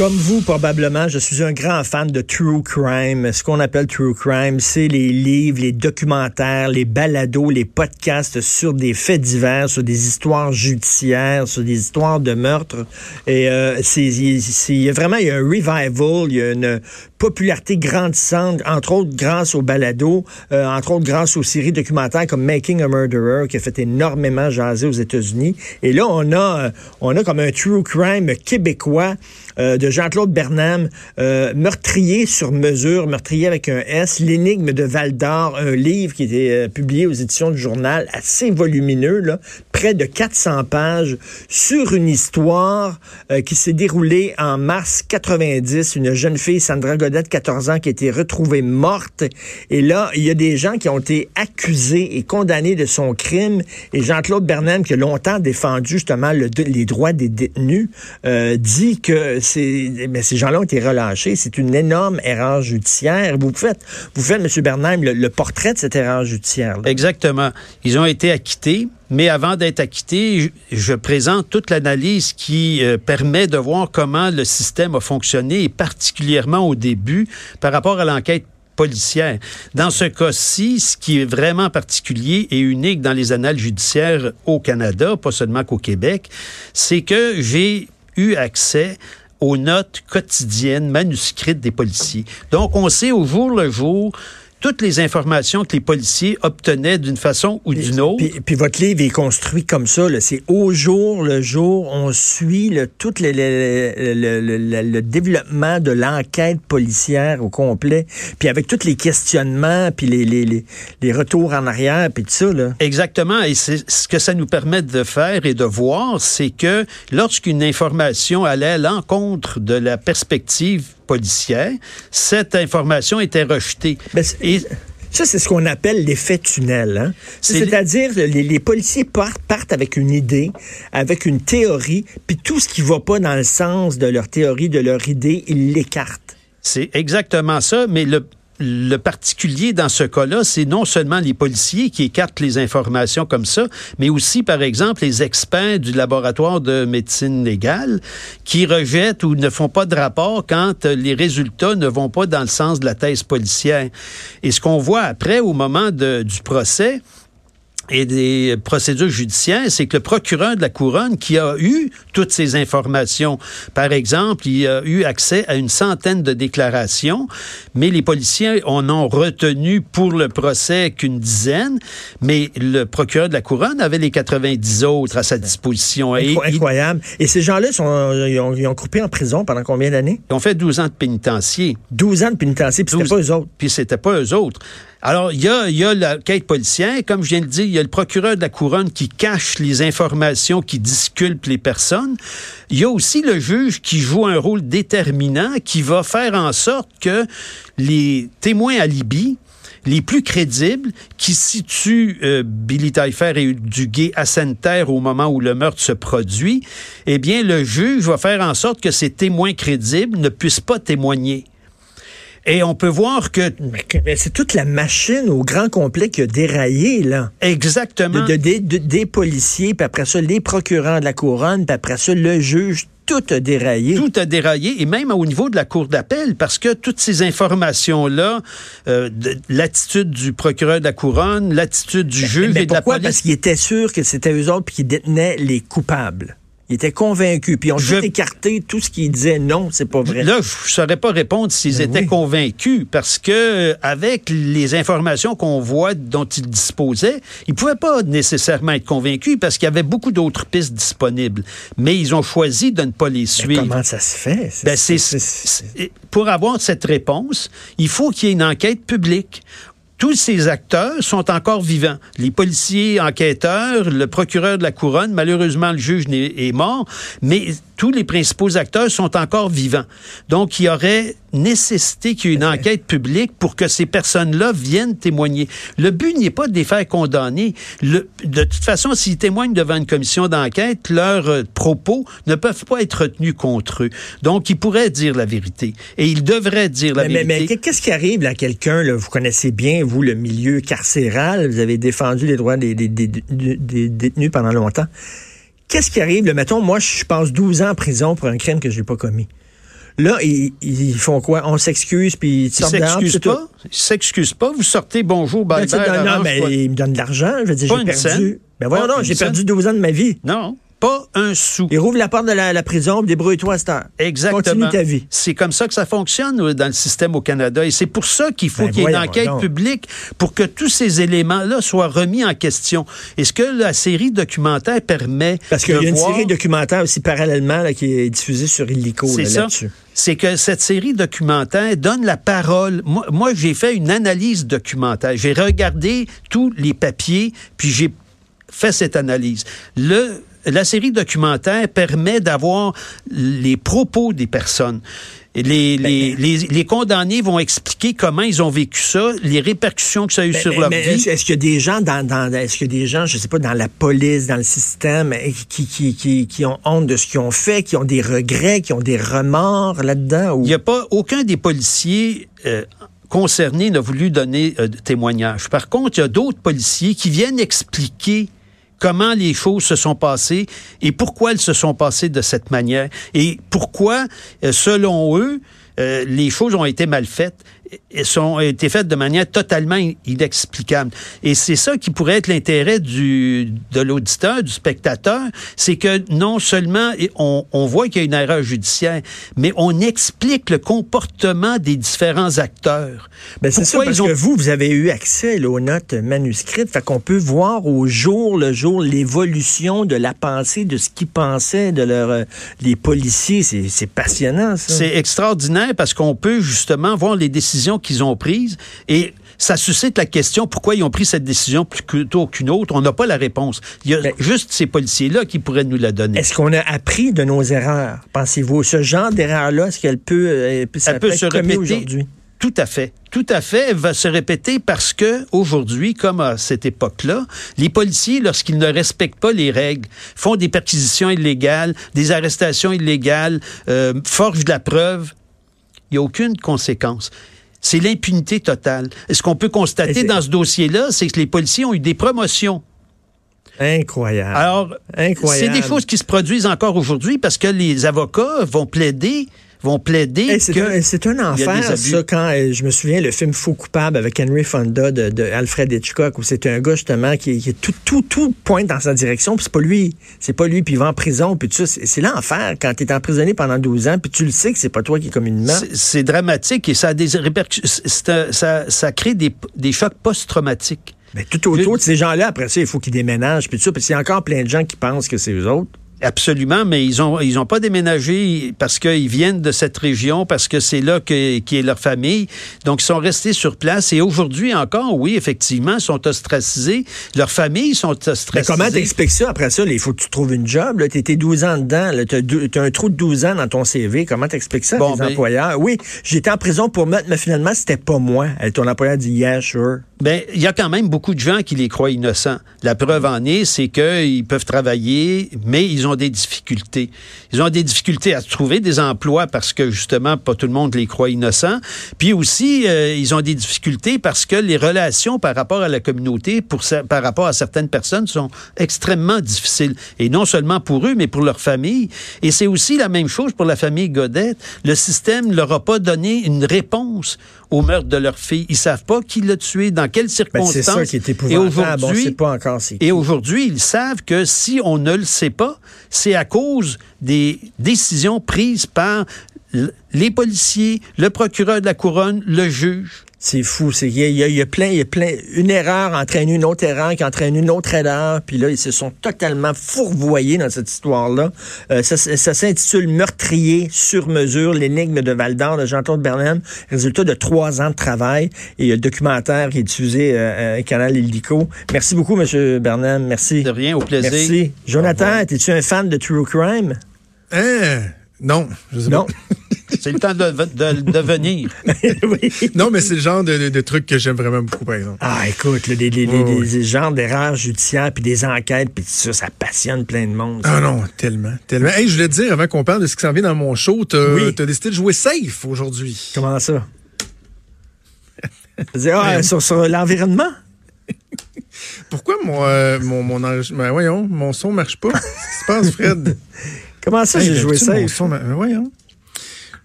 Comme vous, probablement, je suis un grand fan de true crime. Ce qu'on appelle true crime, c'est les livres, les documentaires, les balados, les podcasts sur des faits divers, sur des histoires judiciaires, sur des histoires de meurtres. Et euh, c'est, vraiment il y a un revival, il y a une popularité grandissante, entre autres grâce aux balados, euh, entre autres grâce aux séries documentaires comme Making a Murderer, qui a fait énormément jaser aux États-Unis. Et là, on a, on a comme un true crime québécois euh, de Jean-Claude Bernam, euh, Meurtrier sur mesure, Meurtrier avec un S, L'énigme de Val d'Or, un livre qui était euh, publié aux éditions du journal, assez volumineux, là, près de 400 pages, sur une histoire qui s'est déroulée en mars 90. Une jeune fille, Sandra Godet, 14 ans, qui a été retrouvée morte. Et là, il y a des gens qui ont été accusés et condamnés de son crime. Et Jean-Claude Bernam, qui a longtemps défendu justement le, les droits des détenus, dit que mais ces gens-là ont été relâchés. C'est une énorme erreur judiciaire. Vous faites, vous faites, M. Bernheim, le, portrait de cette erreur judiciaire. -là. Exactement. Ils ont été acquittés. Mais avant d'être acquittés, je, présente toute l'analyse qui euh, permet de voir comment le système a fonctionné, et particulièrement au début, par rapport à l'enquête policière. Dans ce cas-ci, ce qui est vraiment particulier et unique dans les annales judiciaires au Canada, pas seulement qu'au Québec, c'est que j'ai eu accès aux notes quotidiennes manuscrites des policiers. Donc, on sait au jour le jour toutes les informations que les policiers obtenaient d'une façon ou d'une autre. Puis, puis, votre livre est construit comme ça. C'est au jour le jour, on suit le, tout le, le, le, développement de l'enquête policière au complet, puis avec tous les questionnements, puis les, les, les, retours en arrière, puis tout ça. Là. Exactement. Et ce que ça nous permet de faire et de voir, c'est que lorsqu'une information allait à l'encontre de la perspective policière, cette information était rejetée. Et ça, c'est ce qu'on appelle l'effet tunnel. Hein? C'est-à-dire, les, les, policiers partent, partent, avec une idée, avec une théorie, puis tout ce qui va pas dans le sens de leur théorie, de leur idée, ils l'écartent. C'est exactement ça, mais le, le particulier dans ce cas-là, c'est non seulement les policiers qui écartent les informations comme ça, mais aussi, par exemple, les experts du laboratoire de médecine légale qui rejettent ou ne font pas de rapport quand les résultats ne vont pas dans le sens de la thèse policière. Et ce qu'on voit après, au moment du procès, et des procédures judiciaires, c'est que le procureur de la couronne qui a eu toutes ces informations, par exemple, il a eu accès à une centaine de déclarations, mais les policiers en ont retenu pour le procès qu'une dizaine, mais le procureur de la couronne avait les 90 autres à sa disposition. Incroyable. Et ces gens-là, sont, ils, ont, ils ont coupé en prison pendant combien d'années? Ils ont fait 12 ans de pénitencier. 12 ans de pénitencier, puis c'était pas eux autres. Puis c'était pas eux autres. Alors, il y a, y a la quête policière. Comme je viens de dire, il y a le procureur de la couronne qui cache les informations, qui disculpe les personnes. Il y a aussi le juge qui joue un rôle déterminant, qui va faire en sorte que les témoins à Libye, les plus crédibles qui situent euh, Billy Taillefer et Duguay à Sainte-Terre au moment où le meurtre se produit, eh bien, le juge va faire en sorte que ces témoins crédibles ne puissent pas témoigner. Et on peut voir que... c'est toute la machine au grand complet qui a déraillé, là. Exactement. De, des policiers, puis après ça, les procureurs de la couronne, puis après ça, le juge, tout a déraillé. Tout a déraillé, et même au niveau de la cour d'appel, parce que toutes ces informations-là, euh, l'attitude du procureur de la couronne, l'attitude du juge mais et de la police... Parce qu'il était sûr que c'était eux autres qui détenaient les coupables. Il était convaincu. Puis on je... écarté tout ce qu'il disait non, c'est pas vrai. Là, je ne saurais pas répondre s'ils ben étaient oui. convaincus parce que euh, avec les informations qu'on voit dont ils disposaient, ils pouvaient pas nécessairement être convaincus parce qu'il y avait beaucoup d'autres pistes disponibles. Mais ils ont choisi de ne pas les suivre. Mais comment ça se fait? Ben, pour avoir cette réponse, il faut qu'il y ait une enquête publique tous ces acteurs sont encore vivants. Les policiers enquêteurs, le procureur de la couronne, malheureusement le juge est mort, mais tous les principaux acteurs sont encore vivants. Donc, il y aurait nécessité qu'il y ait une enquête publique pour que ces personnes-là viennent témoigner. Le but n'est pas de les faire condamner. Le, de toute façon, s'ils témoignent devant une commission d'enquête, leurs euh, propos ne peuvent pas être retenus contre eux. Donc, ils pourraient dire la vérité. Et ils devraient dire la mais, vérité. Mais, qu'est-ce qui arrive à quelqu'un, vous connaissez bien, vous, le milieu carcéral, vous avez défendu les droits des, des, des, des détenus pendant longtemps. Qu'est-ce qui arrive? mettons, moi, je passe 12 ans en prison pour un crime que je n'ai pas commis. Là, ils, ils, font quoi? On s'excuse, puis ils sortent s'excusent pas. Ils s'excusent pas. Vous sortez bonjour, bye ben, bye. Non, non, mais ils me donnent de l'argent. Je veux dire, j'ai perdu. Ben voyons non, j'ai perdu 12 ans de ma vie. Non. Pas un sou. Il rouvre la porte de la, prison, débrouille-toi à cette heure. Exactement. Continue ta vie. C'est comme ça que ça fonctionne dans le système au Canada. Et c'est pour ça qu'il faut ben qu'il y ait une enquête publique pour que tous ces éléments-là soient remis en question. Est-ce que la série documentaire permet Parce qu'il y a une série documentaire aussi parallèlement qui est diffusée sur Illico là-dessus c'est que cette série documentaire donne la parole. Moi, moi j'ai fait une analyse documentaire. J'ai regardé tous les papiers, puis j'ai fait cette analyse. Le la série documentaire permet d'avoir les propos des personnes. Les, ben, les, les, les, condamnés vont expliquer comment ils ont vécu ça, les répercussions que ça a eu ben, sur leur vie. Est-ce qu'il y a des gens dans, dans est-ce qu'il y a des gens, je sais pas, dans la police, dans le système, qui, qui, qui, qui ont honte de ce qu'ils ont fait, qui ont des regrets, qui ont des remords là-dedans? Il n'y a pas aucun des policiers euh, concernés n'a voulu donner euh, de témoignage. Par contre, il y a d'autres policiers qui viennent expliquer comment les choses se sont passées et pourquoi elles se sont passées de cette manière et pourquoi, euh, selon eux, euh, les choses ont été mal faites sont été faites de manière totalement inexplicable. Et c'est ça qui pourrait être l'intérêt du de l'auditeur, du spectateur, c'est que non seulement on, on voit qu'il y a une erreur judiciaire, mais on explique le comportement des différents acteurs. Ben c'est ça parce que vous vous avez eu accès aux notes manuscrites, fait qu'on peut voir au jour le jour l'évolution de la pensée, de ce qu'ils pensaient de leurs euh, les policiers. C'est passionnant. ça. C'est extraordinaire parce qu'on peut justement voir les décisions qu'ils ont prises et ça suscite la question pourquoi ils ont pris cette décision plutôt qu'une autre? On n'a pas la réponse. Il y a juste ces policiers-là qui pourraient nous la donner. Est-ce qu'on a appris de nos erreurs, pensez-vous? Ce genre d'erreur-là, est-ce qu'elle peut, euh, elle peut, se répéter aujourd'hui? Tout à fait. Tout à fait. Elle va se répéter parce que aujourd'hui, comme à cette époque-là, les policiers, lorsqu'ils ne respectent pas les règles, font des perquisitions illégales, des arrestations illégales, euh, forgent de la preuve, il n'y a aucune conséquence. C'est l'impunité totale. Et ce qu'on peut constater dans ce dossier-là, c'est que les policiers ont eu des promotions. Incroyable. Alors, c'est des choses qui se produisent encore aujourd'hui parce que les avocats vont plaider vont plaider c'est un, enfer, ça, quand euh, je me souviens le film Faux coupable avec Henry Fonda de, Alfred Hitchcock, où c'est un gars justement qui, qui, tout, tout, tout pointe dans sa direction, puis c'est pas lui. C'est pas lui, puis il va en prison, puis tout ça. C'est l'enfer quand tu es emprisonné pendant 12 ans, puis tu le sais que c'est pas toi qui est communément. C'est dramatique et ça a des répercussions. Ça, ça crée des, des chocs post-traumatiques. Mais tout autour de ces gens-là, après ça, il faut qu'ils déménagent, puis tout ça. Puis il y a encore plein de gens qui pensent que c'est eux autres. Absolument, mais ils ont ils ont pas déménagé parce qu'ils viennent de cette région, parce que c'est là que qui est leur famille. Donc ils sont restés sur place et aujourd'hui encore, oui, effectivement, ils sont ostracisés. Leurs familles sont ostracisées. Mais comment t'expliques ça après ça? Il faut que tu trouves une job. Tu étais 12 ans dedans. Tu as, un trou de 12 ans dans ton CV. Comment t'expliques ça bon, les ben employeurs? Oui, j'étais en prison pour mettre, mais finalement c'était pas moi. Ton employeur dit yeah, sure. Ben il y a quand même beaucoup de gens qui les croient innocents. La preuve en est, c'est qu'ils peuvent travailler, mais ils ont des difficultés. Ils ont des difficultés à trouver des emplois parce que justement, pas tout le monde les croit innocents. Puis aussi, euh, ils ont des difficultés parce que les relations par rapport à la communauté, pour, par rapport à certaines personnes, sont extrêmement difficiles. Et non seulement pour eux, mais pour leur famille. Et c'est aussi la même chose pour la famille Godette. Le système leur a pas donné une réponse au meurtre de leur fille. Ils savent pas qui l'a tué, dans quelles circonstances. Ben, c'est ça qui est épouvantable. Et aujourd'hui, pas encore Et aujourd'hui, ils savent que si on ne le sait pas, c'est à cause des décisions prises par les policiers, le procureur de la couronne, le juge. C'est fou. C'est, il, y a, y y plein, il y a plein. Une erreur entraîne une autre erreur qui entraîne une autre erreur. Puis là, ils se sont totalement fourvoyés dans cette histoire-là. Euh, ça, ça s'intitule Meurtrier sur mesure, l'énigme de Val d'Or de Jean-Claude Bernheim. Résultat de trois ans de travail. Et il y a le documentaire qui est diffusé euh, à Canal Illico. Merci beaucoup, Monsieur Bernheim. Merci. De rien, au plaisir. Merci. Jonathan, es-tu un fan de True Crime? Hein? Non, je sais Non. pas. C'est le temps de, de, de venir. oui. Non, mais c'est le genre de, de, de truc que j'aime vraiment beaucoup, par exemple. Ah, écoute, là, oui. des genres d'erreurs judiciaires, puis des enquêtes, puis tout ça, ça passionne plein de monde. ça. Ah non, tellement, tellement. Hey, je voulais te dire, avant qu'on parle de ce qui s'en vient dans mon show, t'as Oui. décidé de jouer safe aujourd'hui. Comment ça? Ah, sur sur l'environnement? Pourquoi mon, euh, mon, mon ben, voyons, mon son marche pas? Qu'est-ce qui se passe, Fred? Comment ça, Hey, j'ai joué mon son mar- ben, voyons.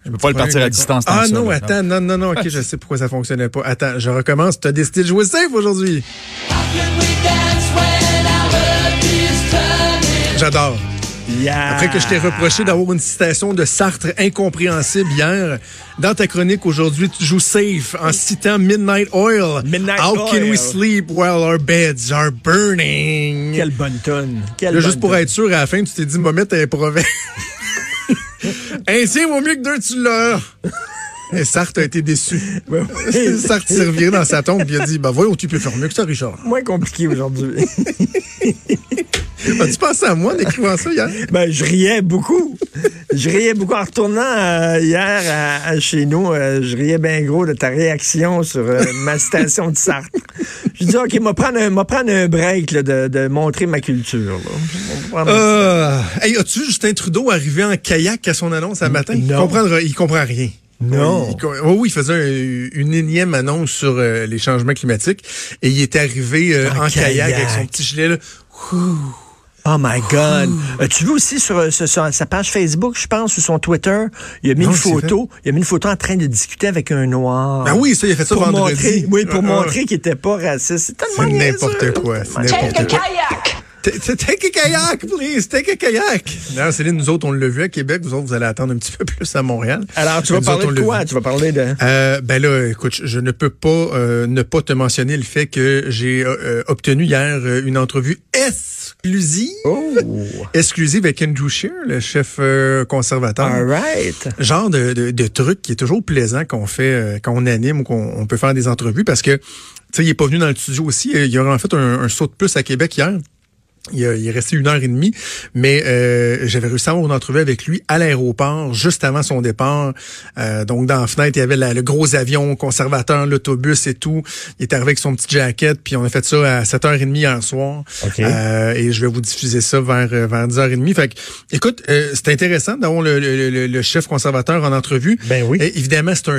Je peux pas le partir à distance. Ah ça, non, attends, non, non, non, ok, je sais pourquoi ça fonctionnait pas. Attends, je recommence. T'as décidé de jouer safe aujourd'hui. J'adore. Yeah. Après que je t'ai reproché d'avoir une citation de Sartre incompréhensible hier, dans ta chronique aujourd'hui, tu joues safe en citant Midnight Oil. Midnight How can Oil. we sleep while our beds are burning? Quelle bonne tonne. Quelle Là, bonne juste pour tonne. être sûr, à la fin, tu t'es dit, m'a mettre Ainsi vaut mieux que deux tu l'as. Et Sartre a été déçu. Ouais. Sartre s'est dans sa tombe et a dit, bah voyons, tu peux faire mieux que ça, Richard. Moins compliqué aujourd'hui. As-tu pensé à moi en écrivant ça hier? ben, je riais beaucoup. Je riais beaucoup en retournant euh, hier à, à chez nous. euh, je riais bien gros de ta réaction sur euh, ma citation de Sartre. Je dis, OK, m'a prendre un, prendre un break là, de, de montrer ma culture. Là. Hey, as-tu vu Justin Trudeau arrivé en kayak à son annonce un matin? Il Non. comprendra, il comprend rien. Non. Il- oh oui, il faisait un- une énième annonce sur euh, les changements climatiques et il est arrivé euh, En en, kayak. kayak. avec son petit gilet là. Oh my God. Euh, tu veux aussi sur, euh, sur- sur sa page Facebook, je pense, ou son Twitter, il a mis Non, une photo. Il a mis une photo en train de discuter avec un noir. Ah oui, ça, il a fait ça pour vendredi. montrer, oui, pour Ah, ah. montrer qu'il était pas raciste. C'est tellement n'importe quoi. C'est n'importe quoi. T- Take a kayak, please. Take a kayak. Non, Céline, nous autres, on l'a vu à Québec. Vous autres, vous allez attendre un petit peu plus à Montréal. Alors, tu vas Nous parler autres, de quoi? Tu vas parler de... Euh, ben là, écoute, je ne peux pas euh, ne pas te mentionner le fait que j'ai euh, euh, obtenu hier euh, une entrevue exclusive, Oh! exclusive avec Andrew Scheer, le chef euh, conservateur. All right. Genre de, de, de truc qui est toujours plaisant qu'on fait euh, quand on anime ou qu'on on peut faire des entrevues parce que tu sais, il est pas venu dans le studio aussi. Il a en fait un, un saut de plus à Québec hier. Il, est resté une heure et demie, mais euh, j'avais réussi à avoir une entrevue avec lui à l'aéroport juste avant son départ. Euh, donc dans la fenêtre, il y avait la- le gros avion conservateur, l'autobus et tout. Il est arrivé avec son petit jacket, puis on a fait ça à 7h30 hier soir. OK. Euh, et je vais vous diffuser ça vers, euh, vers 10h30. Fait que, écoute, euh, c'est intéressant d'avoir le, le- le- le chef conservateur en entrevue. Ben oui. Et évidemment, c'est un